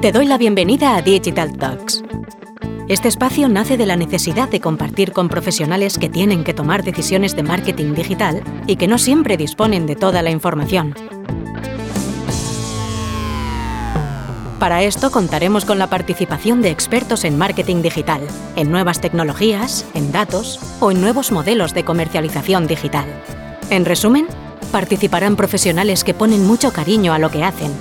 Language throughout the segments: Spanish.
Te doy la bienvenida a Digital Talks. Este espacio nace de la necesidad de compartir con profesionales que tienen que tomar decisiones de marketing digital y que no siempre disponen de toda la información. Para esto contaremos con la participación de expertos en marketing digital, en nuevas tecnologías, en datos o en nuevos modelos de comercialización digital. En resumen, participarán profesionales que ponen mucho cariño a lo que hacen,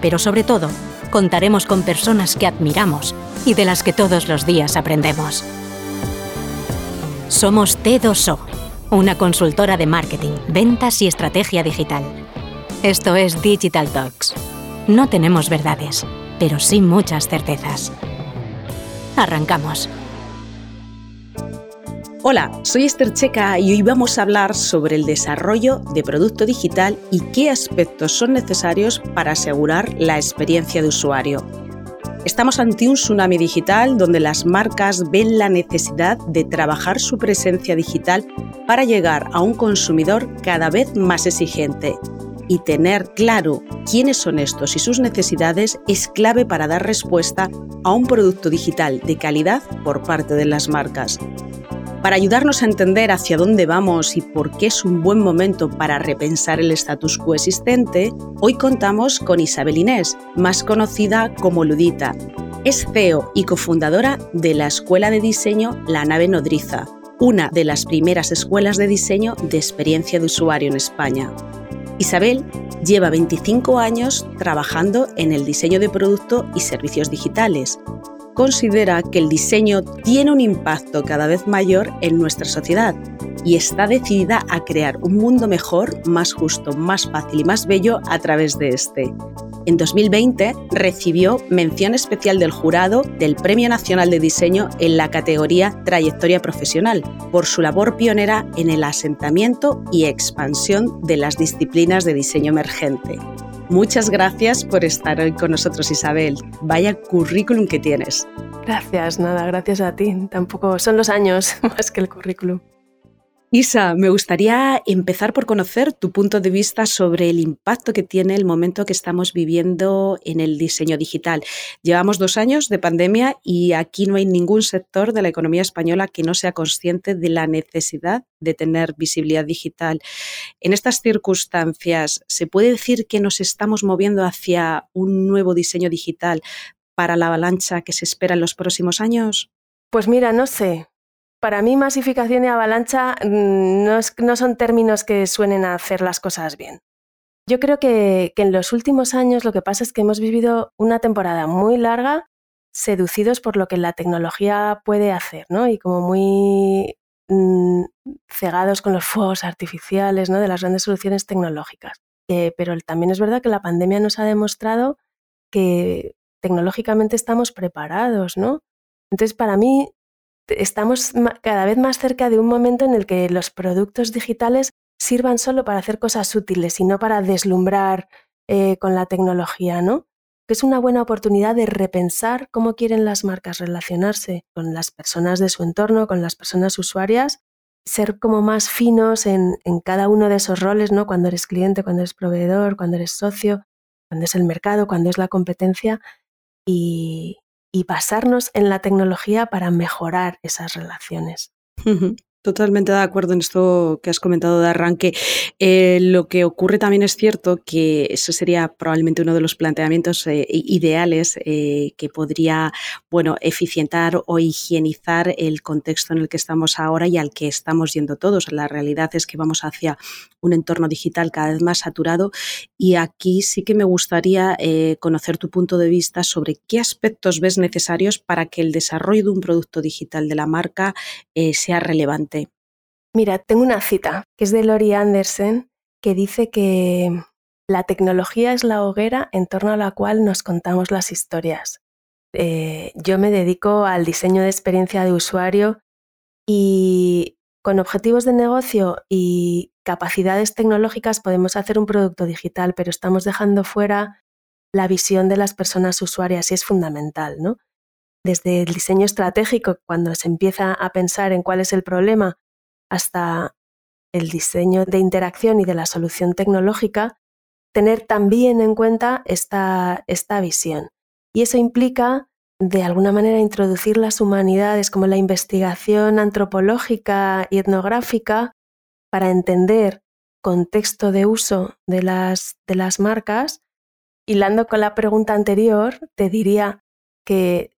pero sobre todo, contaremos con personas que admiramos y de las que todos los días aprendemos. Somos T2O, una consultora de marketing, ventas y estrategia digital. Esto es Digital Talks. No tenemos verdades pero sin muchas certezas. Arrancamos. Hola, soy Esther Checa y hoy vamos a hablar sobre el desarrollo de producto digital y qué aspectos son necesarios para asegurar la experiencia de usuario. Estamos ante un tsunami digital donde las marcas ven la necesidad de trabajar su presencia digital para llegar a un consumidor cada vez más exigente y tener claro quiénes son estos y sus necesidades es clave para dar respuesta a un producto digital de calidad por parte de las marcas. Para ayudarnos a entender hacia dónde vamos y por qué es un buen momento para repensar el status quo existente, hoy contamos con Isabel Inés, más conocida como Ludita. Es CEO y cofundadora de la Escuela de Diseño La Nave Nodriza, una de las primeras escuelas de diseño de experiencia de usuario en España. Isabel lleva 25 años trabajando en el diseño de producto y servicios digitales. Considera que el diseño tiene un impacto cada vez mayor en nuestra sociedad y está decidida a crear un mundo mejor, más justo, más fácil y más bello a través de este. En 2020 recibió mención especial del jurado del Premio Nacional de Diseño en la categoría Trayectoria Profesional por su labor pionera en el asentamiento y expansión de las disciplinas de diseño emergente. Muchas gracias por estar hoy con nosotros, Isabel. Vaya currículum que tienes. Gracias, nada, gracias a ti. Tampoco son los años más que el currículum. Isa, me gustaría empezar por conocer tu punto de vista sobre el impacto que tiene el momento que estamos viviendo en el diseño digital. Llevamos dos años de pandemia y aquí no hay ningún sector de la economía española que no sea consciente de la necesidad de tener visibilidad digital. En estas circunstancias, ¿se puede decir que nos estamos moviendo hacia un nuevo diseño digital para la avalancha que se espera en los próximos años? Pues mira, no sé, para mí masificación y avalancha mm, no, son términos que suenen a hacer las cosas bien. Yo creo que, en los últimos años lo que pasa es que hemos vivido una temporada muy larga seducidos por lo que la tecnología puede hacer, ¿no? Y como muy mm, cegados con los fuegos artificiales, ¿no? De las grandes soluciones tecnológicas. Eh, pero también es verdad que la pandemia nos ha demostrado que tecnológicamente estamos preparados, ¿no? Entonces, para mí, estamos cada vez más cerca de un momento en el que los productos digitales sirvan solo para hacer cosas útiles y no para deslumbrar eh, con la tecnología, ¿no? Que es una buena oportunidad de repensar cómo quieren las marcas relacionarse con las personas de su entorno, con las personas usuarias, ser como más finos en, en cada uno de esos roles, ¿no? Cuando eres cliente, cuando eres proveedor, cuando eres socio, cuando es el mercado, cuando es la competencia y, y basarnos en la tecnología para mejorar esas relaciones. Totalmente de acuerdo en esto que has comentado de arranque. Eh, lo que ocurre también es cierto que eso sería probablemente uno de los planteamientos eh, ideales eh, que podría, bueno, eficientar o higienizar el contexto en el que estamos ahora y al que estamos yendo todos. La realidad es que vamos hacia un entorno digital cada vez más saturado y aquí sí que me gustaría conocer tu punto de vista sobre qué aspectos ves necesarios para que el desarrollo de un producto digital de la marca sea relevante Mira, tengo una cita que es de Lori Anderson que dice que la tecnología es la hoguera en torno a la cual nos contamos las historias. Eh, yo me dedico al diseño de experiencia de usuario y con objetivos de negocio y capacidades tecnológicas podemos hacer un producto digital, pero estamos dejando fuera la visión de las personas usuarias y es fundamental, ¿no? Desde el diseño estratégico, cuando se empieza a pensar en cuál es el problema hasta el diseño de interacción y de la solución tecnológica, tener también en cuenta esta, esta visión. Y eso implica, de alguna manera, introducir las humanidades como la investigación antropológica y etnográfica para entender contexto de uso de las, de las marcas. Hilando con la pregunta anterior, te diría que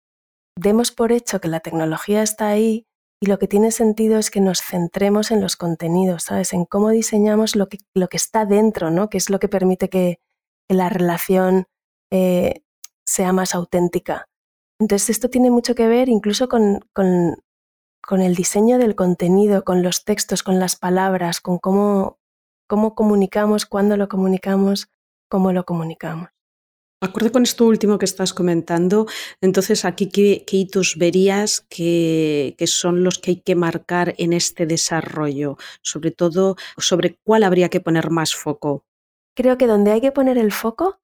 demos por hecho que la tecnología está ahí y lo que tiene sentido es que nos centremos en los contenidos, ¿sabes? En cómo diseñamos lo que, lo que está dentro, ¿no? Que es lo que permite que, la relación eh, sea más auténtica. Entonces, esto tiene mucho que ver incluso con, con, el diseño del contenido, con los textos, con las palabras, con cómo, cómo comunicamos, cuándo lo comunicamos, cómo lo comunicamos. Acorde con esto último que estás comentando, entonces aquí qué, hitos verías que, son los que hay que marcar en este desarrollo, sobre todo sobre cuál habría que poner más foco. Creo que donde hay que poner el foco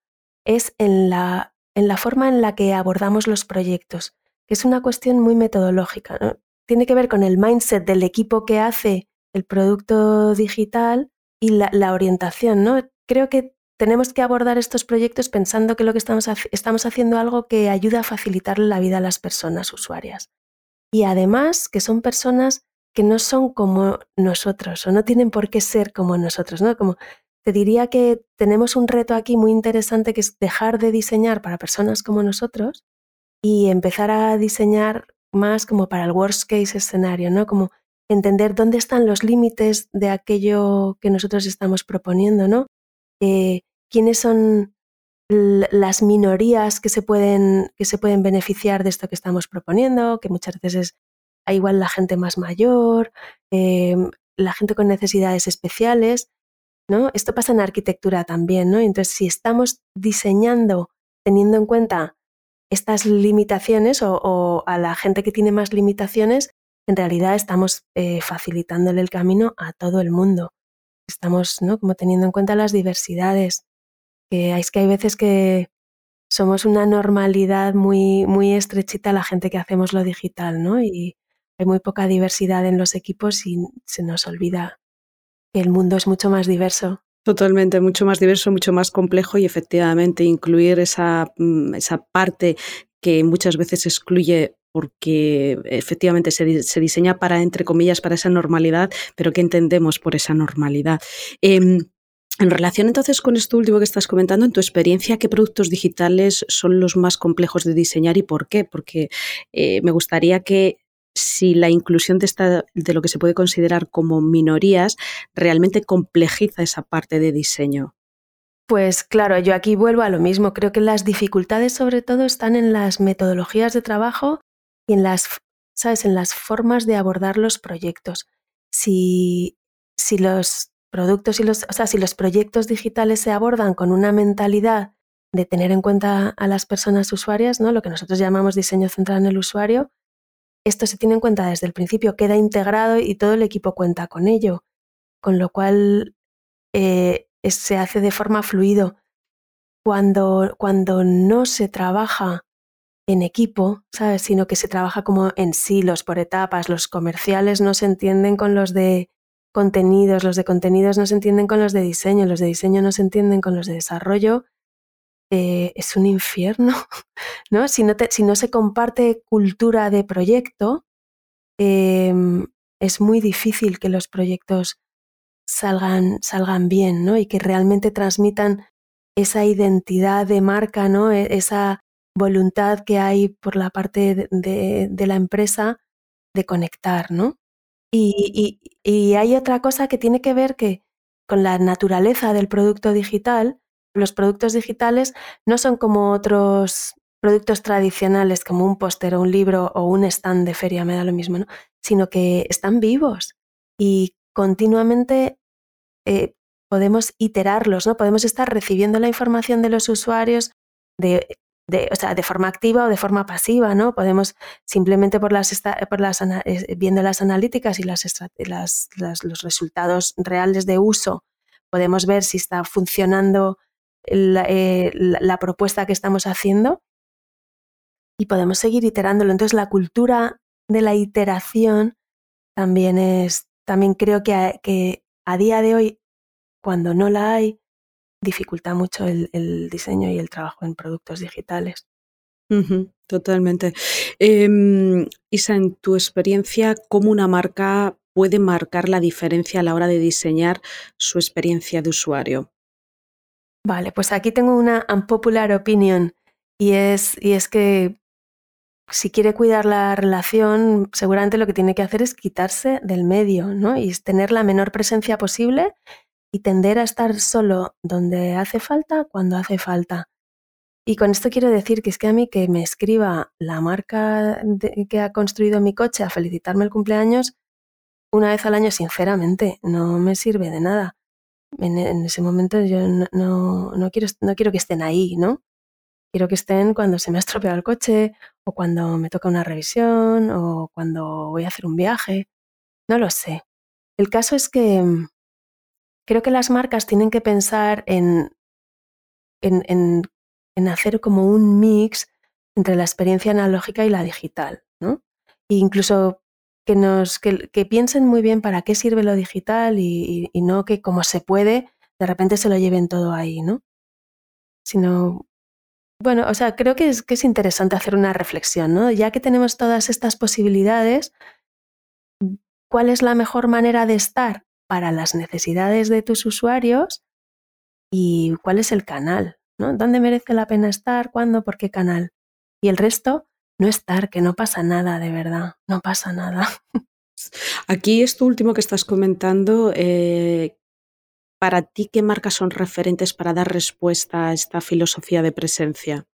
es en la, en la forma en la que abordamos los proyectos, que es una cuestión muy metodológica. Tiene que ver con el mindset del equipo que hace el producto digital y la, la orientación. ¿no? Creo que tenemos que abordar estos proyectos pensando que lo que estamos, estamos haciendo algo que ayuda a facilitar la vida a las personas usuarias. Y además que son personas que no son como nosotros o no tienen por qué ser como nosotros, ¿no? Como te diría que tenemos un reto aquí muy interesante que es dejar de diseñar para personas como nosotros y empezar a diseñar más como para el worst case escenario, ¿no? Como entender dónde están los límites de aquello que nosotros estamos proponiendo, ¿no? Eh, quiénes son las minorías que se pueden, que se pueden beneficiar de esto que estamos proponiendo, que muchas veces es igual la gente más mayor, em, la gente con necesidades especiales, ¿no? Esto pasa en arquitectura también, ¿no? Entonces, si estamos diseñando teniendo en cuenta estas limitaciones o, a la gente que tiene más limitaciones, en realidad estamos eh, facilitándole el camino a todo el mundo. Estamos, ¿no? Como teniendo en cuenta las diversidades, que es que hay veces que somos una normalidad muy, muy estrechita la gente que hacemos lo digital, ¿no? Y hay muy poca diversidad en los equipos y se nos olvida que el mundo es mucho más diverso. Totalmente, mucho más diverso, mucho más complejo y efectivamente incluir esa, mm, esa parte que muchas veces excluye porque efectivamente se, se, diseña para, entre comillas, para esa normalidad, pero ¿qué entendemos por esa normalidad? Em, en relación entonces con esto último que estás comentando, en tu experiencia, ¿qué productos digitales son los más complejos de diseñar y por qué? Porque eh, me gustaría que si la inclusión de, esta, de lo que se puede considerar como minorías realmente complejiza esa parte de diseño. Pues claro, yo aquí vuelvo a lo mismo. Creo que las dificultades sobre todo están en las metodologías de trabajo en las, ¿sabes? En las formas de abordar los proyectos. Si, si los productos y los, o sea, si los proyectos digitales se abordan con una mentalidad de tener en cuenta a las personas usuarias, ¿no? lo que nosotros llamamos diseño centrado en el usuario, esto se tiene en cuenta desde el principio, queda integrado y todo el equipo cuenta con ello, con lo cual eh, se hace de forma fluido. Cuando, cuando no se trabaja en equipo, ¿sabes? Sino que se trabaja como en silos, por etapas, los comerciales no se entienden con los de contenidos, los de contenidos no se entienden con los de diseño, los de diseño no se entienden con los de desarrollo, eh, es un infierno, ¿no? Si no, se comparte cultura de proyecto, em, es muy difícil que los proyectos salgan, salgan bien, ¿no? Y que realmente transmitan esa identidad de marca, ¿no? E, esa voluntad que hay por la parte de, la empresa de conectar, ¿no? Y, hay otra cosa que tiene que ver que con la naturaleza del producto digital, los productos digitales no son como otros productos tradicionales como un póster o un libro o un stand de feria, me da lo mismo, ¿no? sino que están vivos y continuamente eh, podemos iterarlos, ¿no? podemos estar recibiendo la información de los usuarios, de de, o sea, de forma activa o de forma pasiva, ¿no? Podemos simplemente por las, por las eh, viendo las analíticas y las, las, los resultados reales de uso, podemos ver si está funcionando eh, la, propuesta que estamos haciendo y podemos seguir iterándolo. Entonces, la cultura de la iteración también es, también creo que que a día de hoy, cuando no la hay, dificulta mucho el, diseño y el trabajo en productos digitales. totalmente. Em, Isa, en tu experiencia, ¿cómo una marca puede marcar la diferencia a la hora de diseñar su experiencia de usuario? Vale, pues aquí tengo una unpopular opinion y es, y es que si quiere cuidar la relación, seguramente lo que tiene que hacer es quitarse del medio, ¿no? Y tener la menor presencia posible y tender a estar solo donde hace falta, cuando hace falta. Y con esto quiero decir que es que a mí que me escriba la marca que ha construido mi coche a felicitarme el cumpleaños una vez al año, sinceramente, no me sirve de nada. En, ese momento yo no, quiero, no quiero que estén ahí, ¿no? Quiero que estén cuando se me ha estropeado el coche o cuando me toca una revisión o cuando voy a hacer un viaje. No lo sé. El caso es que creo que las marcas tienen que pensar en, en, en, hacer como un mix entre la experiencia analógica y la digital, ¿no? E incluso que, nos, que, piensen muy bien para qué sirve lo digital y, y, no que como se puede, de repente se lo lleven todo ahí, ¿no? Sino bueno, o sea, creo que es, que es interesante hacer una reflexión, ¿no? Ya que tenemos todas estas posibilidades, ¿cuál es la mejor manera de estar para las necesidades de tus usuarios? ¿Y cuál es el canal? ¿no? ¿Dónde merece la pena estar? ¿Cuándo? ¿Por qué canal? Y el resto, no estar, que no pasa nada, de verdad, no pasa nada. Aquí esto último que estás comentando, eh, para ti, ¿qué marcas son referentes para dar respuesta a esta filosofía de presencia?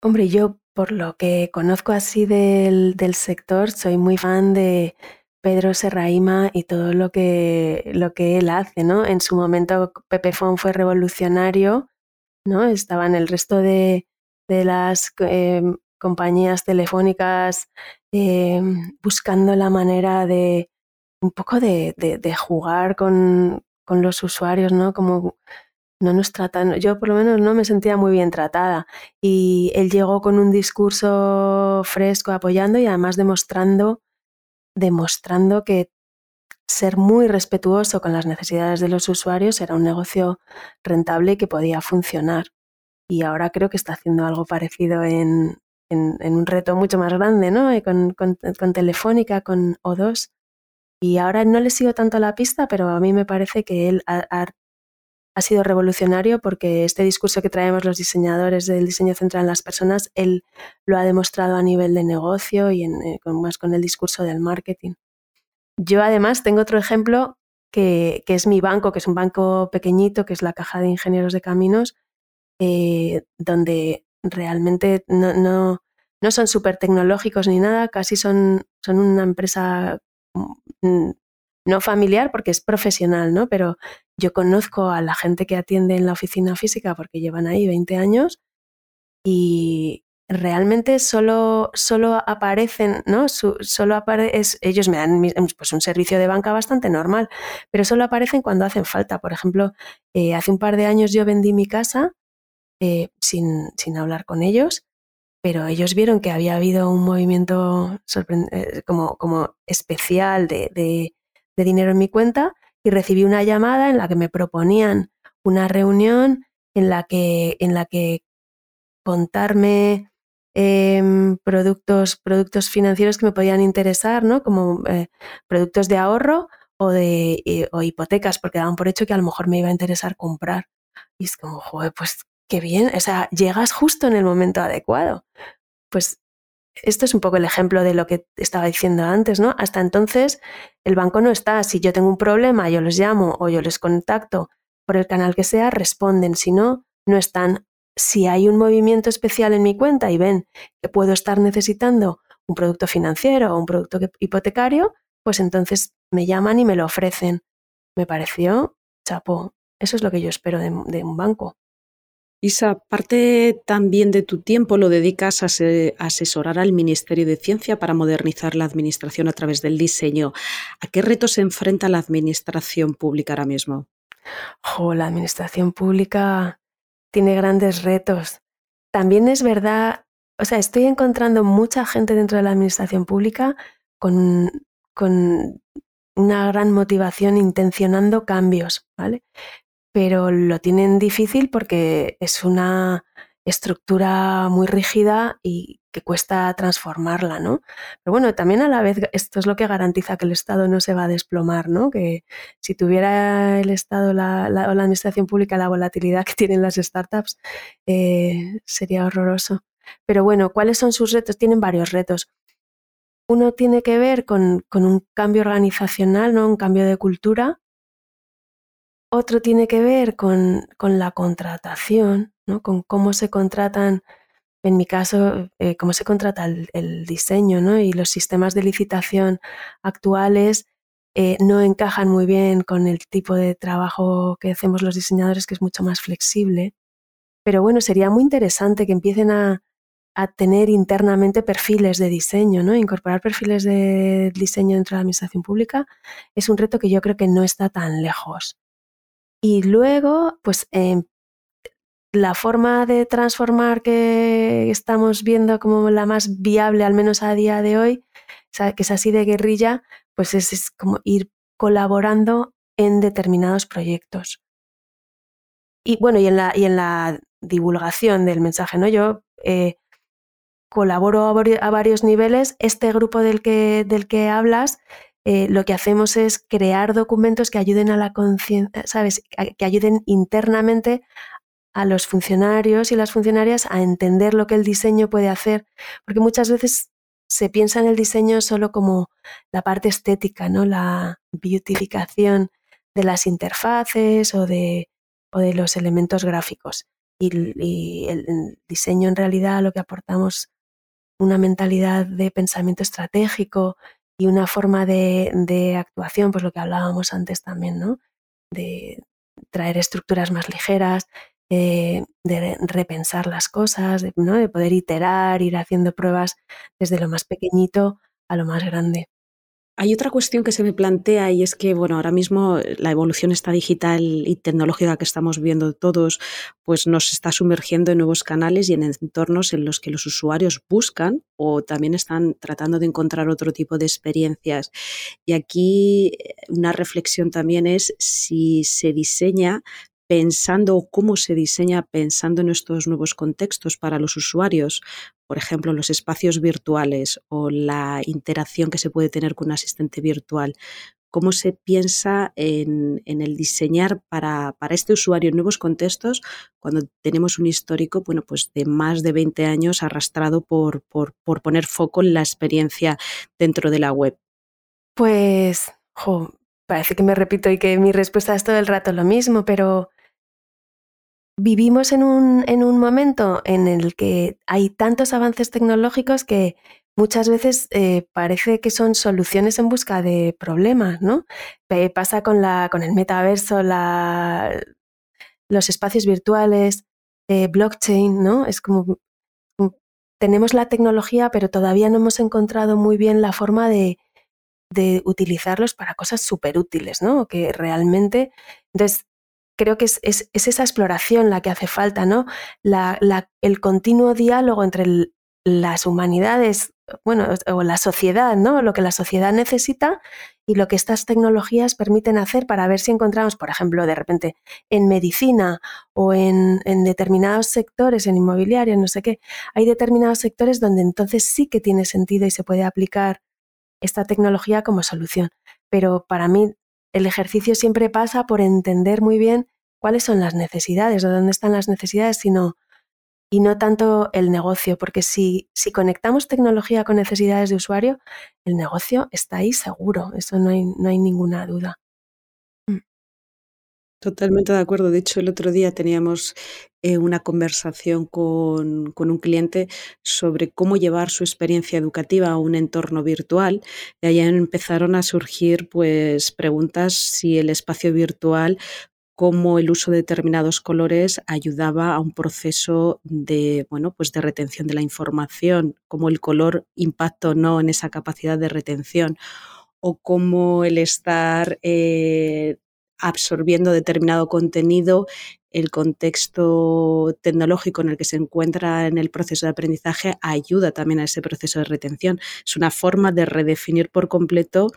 Hombre, yo por lo que conozco así del, sector, soy muy fan de Pedro Serraima y todo lo que, lo que él hace, ¿no? En su momento Pepefon fue revolucionario, ¿no? Estaban el resto de, las em, compañías telefónicas em, buscando la manera de un poco de jugar con, con los usuarios, ¿no? Como no nos tratan, yo por lo menos no me sentía muy bien tratada. Y él llegó con un discurso fresco apoyando y además demostrando, demostrando que ser muy respetuoso con las necesidades de los usuarios era un negocio rentable y que podía funcionar. Y ahora creo que está haciendo algo parecido en, un reto mucho más grande, ¿no? Con, con Telefónica, con O2. Y ahora no le sigo tanto la pista, pero a mí me parece que él ha, sido revolucionario porque este discurso que traemos los diseñadores del diseño central en las personas, él lo ha demostrado a nivel de negocio y en, eh, más con el discurso del marketing. Yo además tengo otro ejemplo que, es mi banco, que es un banco pequeñito, que es la Caja de Ingenieros de Caminos, eh, donde realmente no, son súper tecnológicos ni nada, casi son, son una empresa Mm, no familiar porque es profesional, ¿no? Pero yo conozco a la gente que atiende en la oficina física porque llevan ahí 20 años y realmente solo, solo aparecen, ¿no? solo ellos me dan pues, un servicio de banca bastante normal, pero solo aparecen cuando hacen falta. Por ejemplo, eh, hace un par de años yo vendí mi casa eh, sin, sin hablar con ellos pero ellos vieron que había habido un movimiento eh, como, como, especial de, dinero en mi cuenta y recibí una llamada en la que me proponían una reunión en la que, en la que contarme em, productos, productos financieros que me podían interesar, ¿no? como eh, productos de ahorro o, de, eh, o hipotecas, porque daban por hecho que a lo mejor me iba a interesar comprar. Y es como, joder, pues qué bien, o sea, llegas justo en el momento adecuado. Pues esto es un poco el ejemplo de lo que estaba diciendo antes, ¿no? Hasta entonces el banco no está. Si yo tengo un problema, yo les llamo o yo les contacto por el canal que sea, responden. Si no, no están. Si hay un movimiento especial en mi cuenta y ven que puedo estar necesitando un producto financiero o un producto hipotecario, pues entonces me llaman y me lo ofrecen. Me pareció chapo. Eso es lo que yo espero de, de un banco. Isa, parte también de tu tiempo lo dedicas a asesorar al Ministerio de Ciencia para modernizar la administración a través del diseño. ¿A qué retos se enfrenta la administración pública ahora mismo? la administración pública tiene grandes retos. También es verdad, o sea, estoy encontrando mucha gente dentro de la administración pública con, con una gran motivación intencionando cambios, ¿vale? Pero lo tienen difícil porque es una, estructura muy rígida y que cuesta transformarla, ¿no? Pero bueno, también a la vez esto es lo que garantiza que el Estado no se va a desplomar, ¿no? Que si tuviera el Estado la, o la Administración Pública la volatilidad que tienen las startups, eh, sería horroroso. Pero bueno, ¿cuáles son sus retos? Tienen varios retos. Uno tiene que ver con, con un cambio organizacional, ¿no? Un cambio de cultura. Otro tiene que ver con, la contratación, ¿no? Con cómo se contratan en mi caso, eh, cómo se contrata el, diseño ¿no? y los sistemas de licitación actuales eh, no encajan muy bien con el tipo de trabajo que hacemos los diseñadores, que es mucho más flexible. Pero bueno, sería muy interesante que empiecen a, tener internamente perfiles de diseño, ¿no? Incorporar perfiles de diseño dentro de la administración pública es un reto que yo creo que no está tan lejos. Y luego, pues em, la forma de transformar que estamos viendo como la más viable, al menos a día de hoy, que es así de guerrilla, pues es, como ir colaborando en determinados proyectos. Y bueno, y en la, y en la divulgación del mensaje, ¿no? Yo eh, colaboro a, varios niveles. Este grupo del que, del que hablas, eh, lo que hacemos es crear documentos que ayuden a la conciencia, ¿sabes? Que ayuden internamente a los funcionarios y las funcionarias a entender lo que el diseño puede hacer, porque muchas veces se piensa en el diseño solo como la parte estética, ¿no? La beautificación de las interfaces o de, o de los elementos gráficos. Y, el diseño en realidad lo que aportamos una mentalidad de pensamiento estratégico y una forma de, actuación, pues lo que hablábamos antes también, ¿no? De traer estructuras más ligeras, eh, de repensar las cosas, de, ¿no? de poder iterar, ir haciendo pruebas desde lo más pequeñito a lo más grande. Hay otra cuestión que se me plantea y es que, bueno, ahora mismo la evolución esta digital y tecnológica que estamos viendo todos, pues nos está sumergiendo en nuevos canales y en entornos en los que los usuarios buscan o también están tratando de encontrar otro tipo de experiencias. Y aquí eh, una reflexión también es si se diseña pensando cómo se diseña pensando en estos nuevos contextos para los usuarios, por ejemplo, los espacios virtuales o la interacción que se puede tener con un asistente virtual. ¿Cómo se piensa en, el diseñar para, este usuario nuevos contextos cuando tenemos un histórico bueno, pues de más de 20 años arrastrado por, por, poner foco en la experiencia dentro de la web? Pues, parece que me repito y que mi respuesta es todo el rato lo mismo, pero vivimos en un, en un momento en el que hay tantos avances tecnológicos que muchas veces eh, parece que son soluciones en busca de problemas, ¿no? pasa con, la, con el metaverso, la, los espacios virtuales, eh, blockchain, ¿no? Es como tenemos la tecnología, pero todavía no hemos encontrado muy bien la forma de, de utilizarlos para cosas súper útiles, ¿no? Que realmente. Entonces, creo que es, esa exploración la que hace falta, ¿no? el continuo diálogo entre las humanidades, bueno, o la sociedad, ¿no? Lo que la sociedad necesita y lo que estas tecnologías permiten hacer para ver si encontramos, por ejemplo, de repente en medicina o en, en determinados sectores, en inmobiliario, no sé qué, hay determinados sectores donde entonces sí que tiene sentido y se puede aplicar esta tecnología como solución. Pero para mí el ejercicio siempre pasa por entender muy bien cuáles son las necesidades, o dónde están las necesidades, sino, y no tanto el negocio, porque si, si conectamos tecnología con necesidades de usuario, el negocio está ahí seguro, eso no hay, no hay ninguna duda. Totalmente de acuerdo. De hecho, el otro día teníamos eh, una conversación con, con, un cliente sobre cómo llevar su experiencia educativa a un entorno virtual. Y ahí empezaron a surgir pues, preguntas si el espacio virtual cómo el uso de determinados colores ayudaba a un proceso de, bueno, pues de retención de la información, cómo el color impacta o no en esa capacidad de retención, o cómo el estar eh, absorbiendo determinado contenido, el contexto tecnológico en el que se encuentra en el proceso de aprendizaje ayuda también a ese proceso de retención. Es una forma de redefinir por completo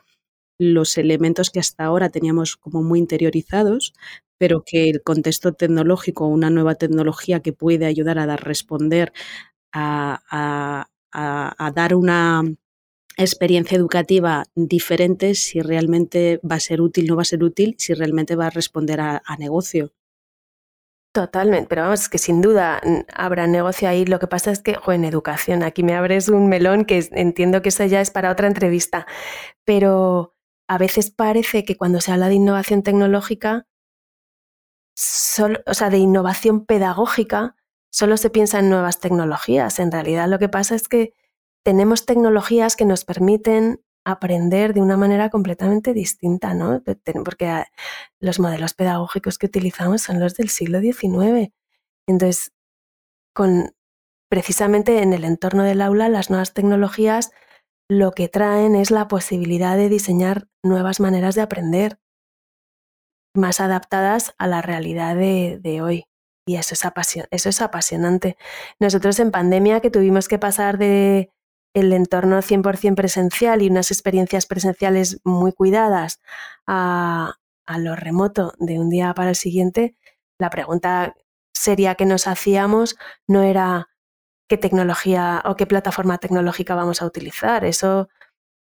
los elementos que hasta ahora teníamos como muy interiorizados, pero que el contexto tecnológico, una nueva tecnología que puede ayudar a dar responder a, dar una experiencia educativa diferente si realmente va a ser útil, no va a ser útil, si realmente va a responder a, negocio. Totalmente, pero vamos, que sin duda habrá negocio ahí. Lo que pasa es que, en educación, aquí me abres un melón que entiendo que eso ya es para otra entrevista, pero a veces parece que cuando se habla de innovación tecnológica, o sea, de innovación pedagógica, solo se piensa en nuevas tecnologías. En realidad lo que pasa es que tenemos tecnologías que nos permiten aprender de una manera completamente distinta, ¿no? Porque ah, los modelos pedagógicos que utilizamos son los del siglo XIX. Entonces, con, precisamente en el entorno del aula, las nuevas tecnologías lo que traen es la posibilidad de diseñar nuevas maneras de aprender, más adaptadas a la realidad de, hoy. Y eso es, apasionante. Nosotros en pandemia que tuvimos que pasar de el entorno 100% presencial y unas experiencias presenciales muy cuidadas a, lo remoto de un día para el siguiente, la pregunta seria que nos hacíamos no era qué tecnología o qué plataforma tecnológica vamos a utilizar. Eso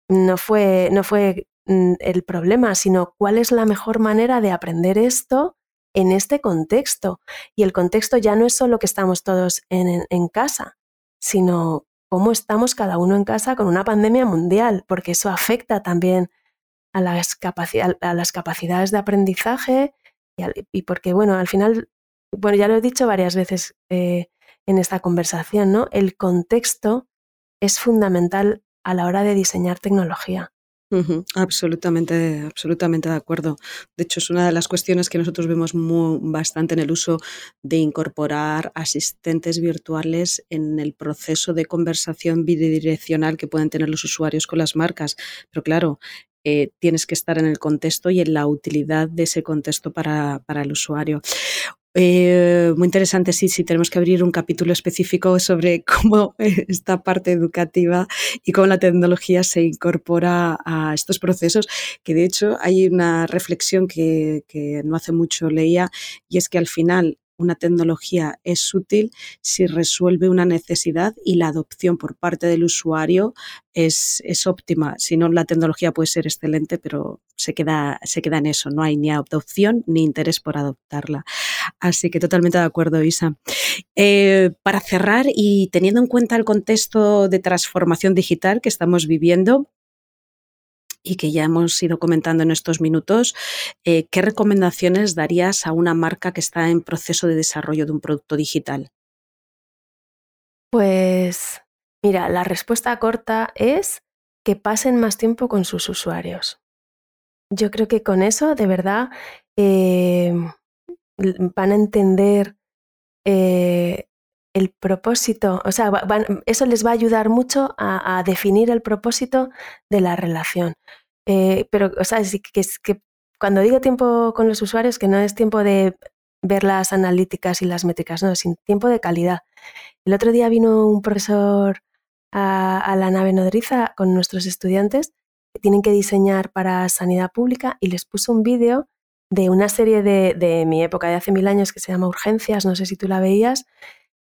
no fue, no fue mm, el problema, sino cuál es la mejor manera de aprender esto en este contexto. Y el contexto ya no es solo que estamos todos en, en casa, sino cómo estamos cada uno en casa con una pandemia mundial, porque eso afecta también a las, a las capacidades de aprendizaje y, porque, bueno, al final, bueno, ya lo he dicho varias veces eh, en esta conversación, ¿no? El contexto es fundamental a la hora de diseñar tecnología. Absolutamente, absolutamente de acuerdo. De hecho, es una de las cuestiones que nosotros vemos bastante en el uso de incorporar asistentes virtuales en el proceso de conversación bidireccional que pueden tener los usuarios con las marcas. Pero claro, eh, tienes que estar en el contexto y en la utilidad de ese contexto para, para el usuario. Eh, muy interesante, sí, sí, tenemos que abrir un capítulo específico sobre cómo esta parte educativa y cómo la tecnología se incorpora a estos procesos, que de hecho hay una reflexión que, que no hace mucho leía y es que al final una tecnología es útil si resuelve una necesidad y la adopción por parte del usuario es, es óptima. Si no, la tecnología puede ser excelente, pero se queda, se queda en eso. No hay ni adopción ni interés por adoptarla. Así que totalmente de acuerdo, Isa. Eh, para cerrar y teniendo en cuenta el contexto de transformación digital que estamos viviendo, y que ya hemos ido comentando en estos minutos, eh, ¿qué recomendaciones darías a una marca que está en proceso de desarrollo de un producto digital? Pues mira, la respuesta corta es que pasen más tiempo con sus usuarios. Yo creo que con eso, de verdad, eh, van a entender eh, el propósito, o sea, eso les va a ayudar mucho a, definir el propósito de la relación. Eh, pero, o sea, que, que cuando digo tiempo con los usuarios, que no es tiempo de ver las analíticas y las métricas, no, sin tiempo de calidad. El otro día vino un profesor a, la nave nodriza con nuestros estudiantes que tienen que diseñar para sanidad pública y les puso un vídeo de una serie de mi época de hace mil años que se llama Urgencias, no sé si tú la veías,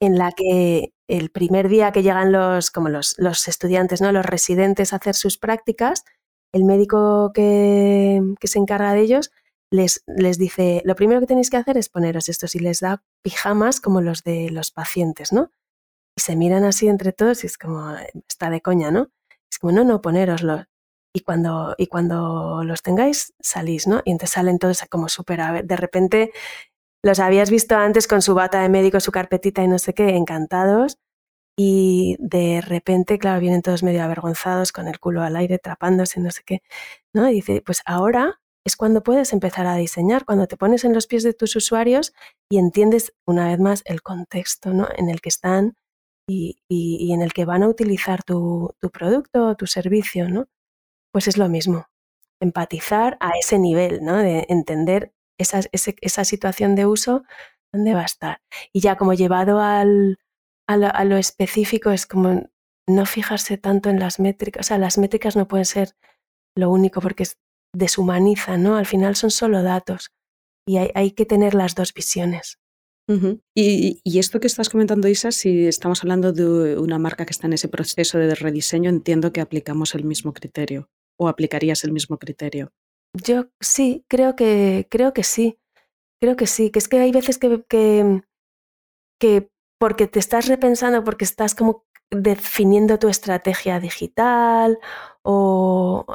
en la que el primer día que llegan los, como los, los estudiantes, ¿no? los residentes a hacer sus prácticas, el médico que, que, se encarga de ellos les, les dice, lo primero que tenéis que hacer es poneros estos y les da pijamas como los de los pacientes, ¿no? Y se miran así entre todos y es como, está de coña, ¿no? Es como, no, no, ponéroslos. Y cuando, y cuando los tengáis, salís, ¿no? Y entonces salen todos como súper, de repente los habías visto antes con su bata de médico, su carpetita y no sé qué, encantados. Y de repente, claro, vienen todos medio avergonzados, con el culo al aire, trapándose, no sé qué. ¿no? Y dice, pues ahora es cuando puedes empezar a diseñar, cuando te pones en los pies de tus usuarios y entiendes una vez más el contexto ¿no? en el que están y, y, en el que van a utilizar tu, tu producto o tu servicio, ¿no? Pues es lo mismo, empatizar a ese nivel, ¿no? De entender esa, esa situación de uso, ¿dónde va a estar? Y ya como llevado al, a, lo, específico es como no fijarse tanto en las métricas, o sea, las métricas no pueden ser lo único porque deshumaniza, ¿no? Al final son solo datos y hay, que tener las dos visiones. y, esto que estás comentando, Isa, si estamos hablando de una marca que está en ese proceso de rediseño, entiendo que aplicamos el mismo criterio o aplicarías el mismo criterio. Yo sí, creo que, creo que sí. Creo que sí, que es que hay veces que, que, que porque te estás repensando, porque estás como definiendo tu estrategia digital o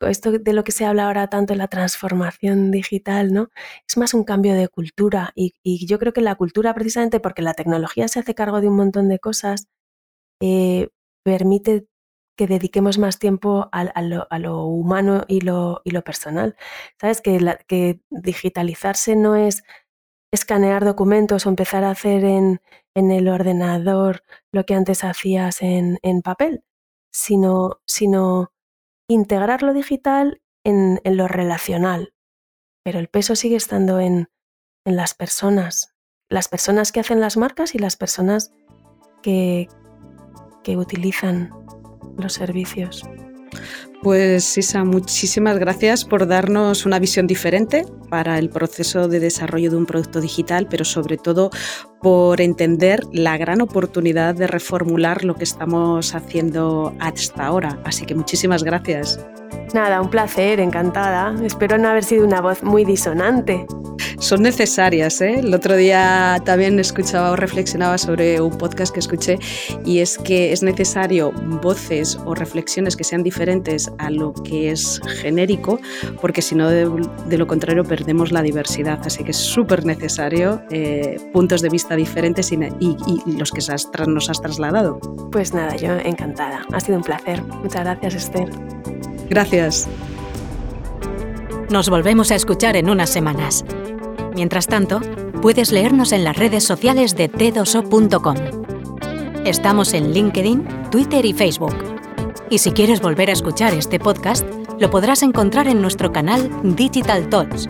esto de lo que se habla ahora tanto en la transformación digital, ¿no? Es más un cambio de cultura y, yo creo que la cultura precisamente porque la tecnología se hace cargo de un montón de cosas, eh, permite que dediquemos más tiempo a, lo, humano y lo, personal. Sabes que, digitalizarse no es escanear documentos o empezar a hacer en, el ordenador lo que antes hacías en, papel, sino, integrar lo digital en, lo relacional. Pero el peso sigue estando en, las personas, las personas que hacen las marcas y las personas que utilizan los servicios. Pues Isa, muchísimas gracias por darnos una visión diferente para el proceso de desarrollo de un producto digital, pero sobre todo por entender la gran oportunidad de reformular lo que estamos haciendo hasta ahora. Así que muchísimas gracias. Nada, un placer, encantada. Espero no haber sido una voz muy disonante. Son necesarias. ¿eh? El otro día también escuchaba o reflexionaba sobre un podcast que escuché y es que es necesario voces o reflexiones que sean diferentes a lo que es genérico, porque si no, de, lo contrario, perdemos la diversidad. Así que es súper necesario eh, puntos de vista diferentes y, los que nos has trasladado. Pues nada, yo encantada. Ha sido un placer. Muchas gracias, Esther. Gracias. Nos volvemos a escuchar en unas semanas. Mientras tanto, puedes leernos en las redes sociales de t2o.com. Estamos en LinkedIn, Twitter y Facebook. Y si quieres volver a escuchar este podcast, lo podrás encontrar en nuestro canal Digital Talks,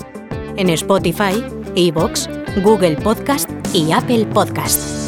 en Spotify, Evox, Google Podcast y Apple Podcast.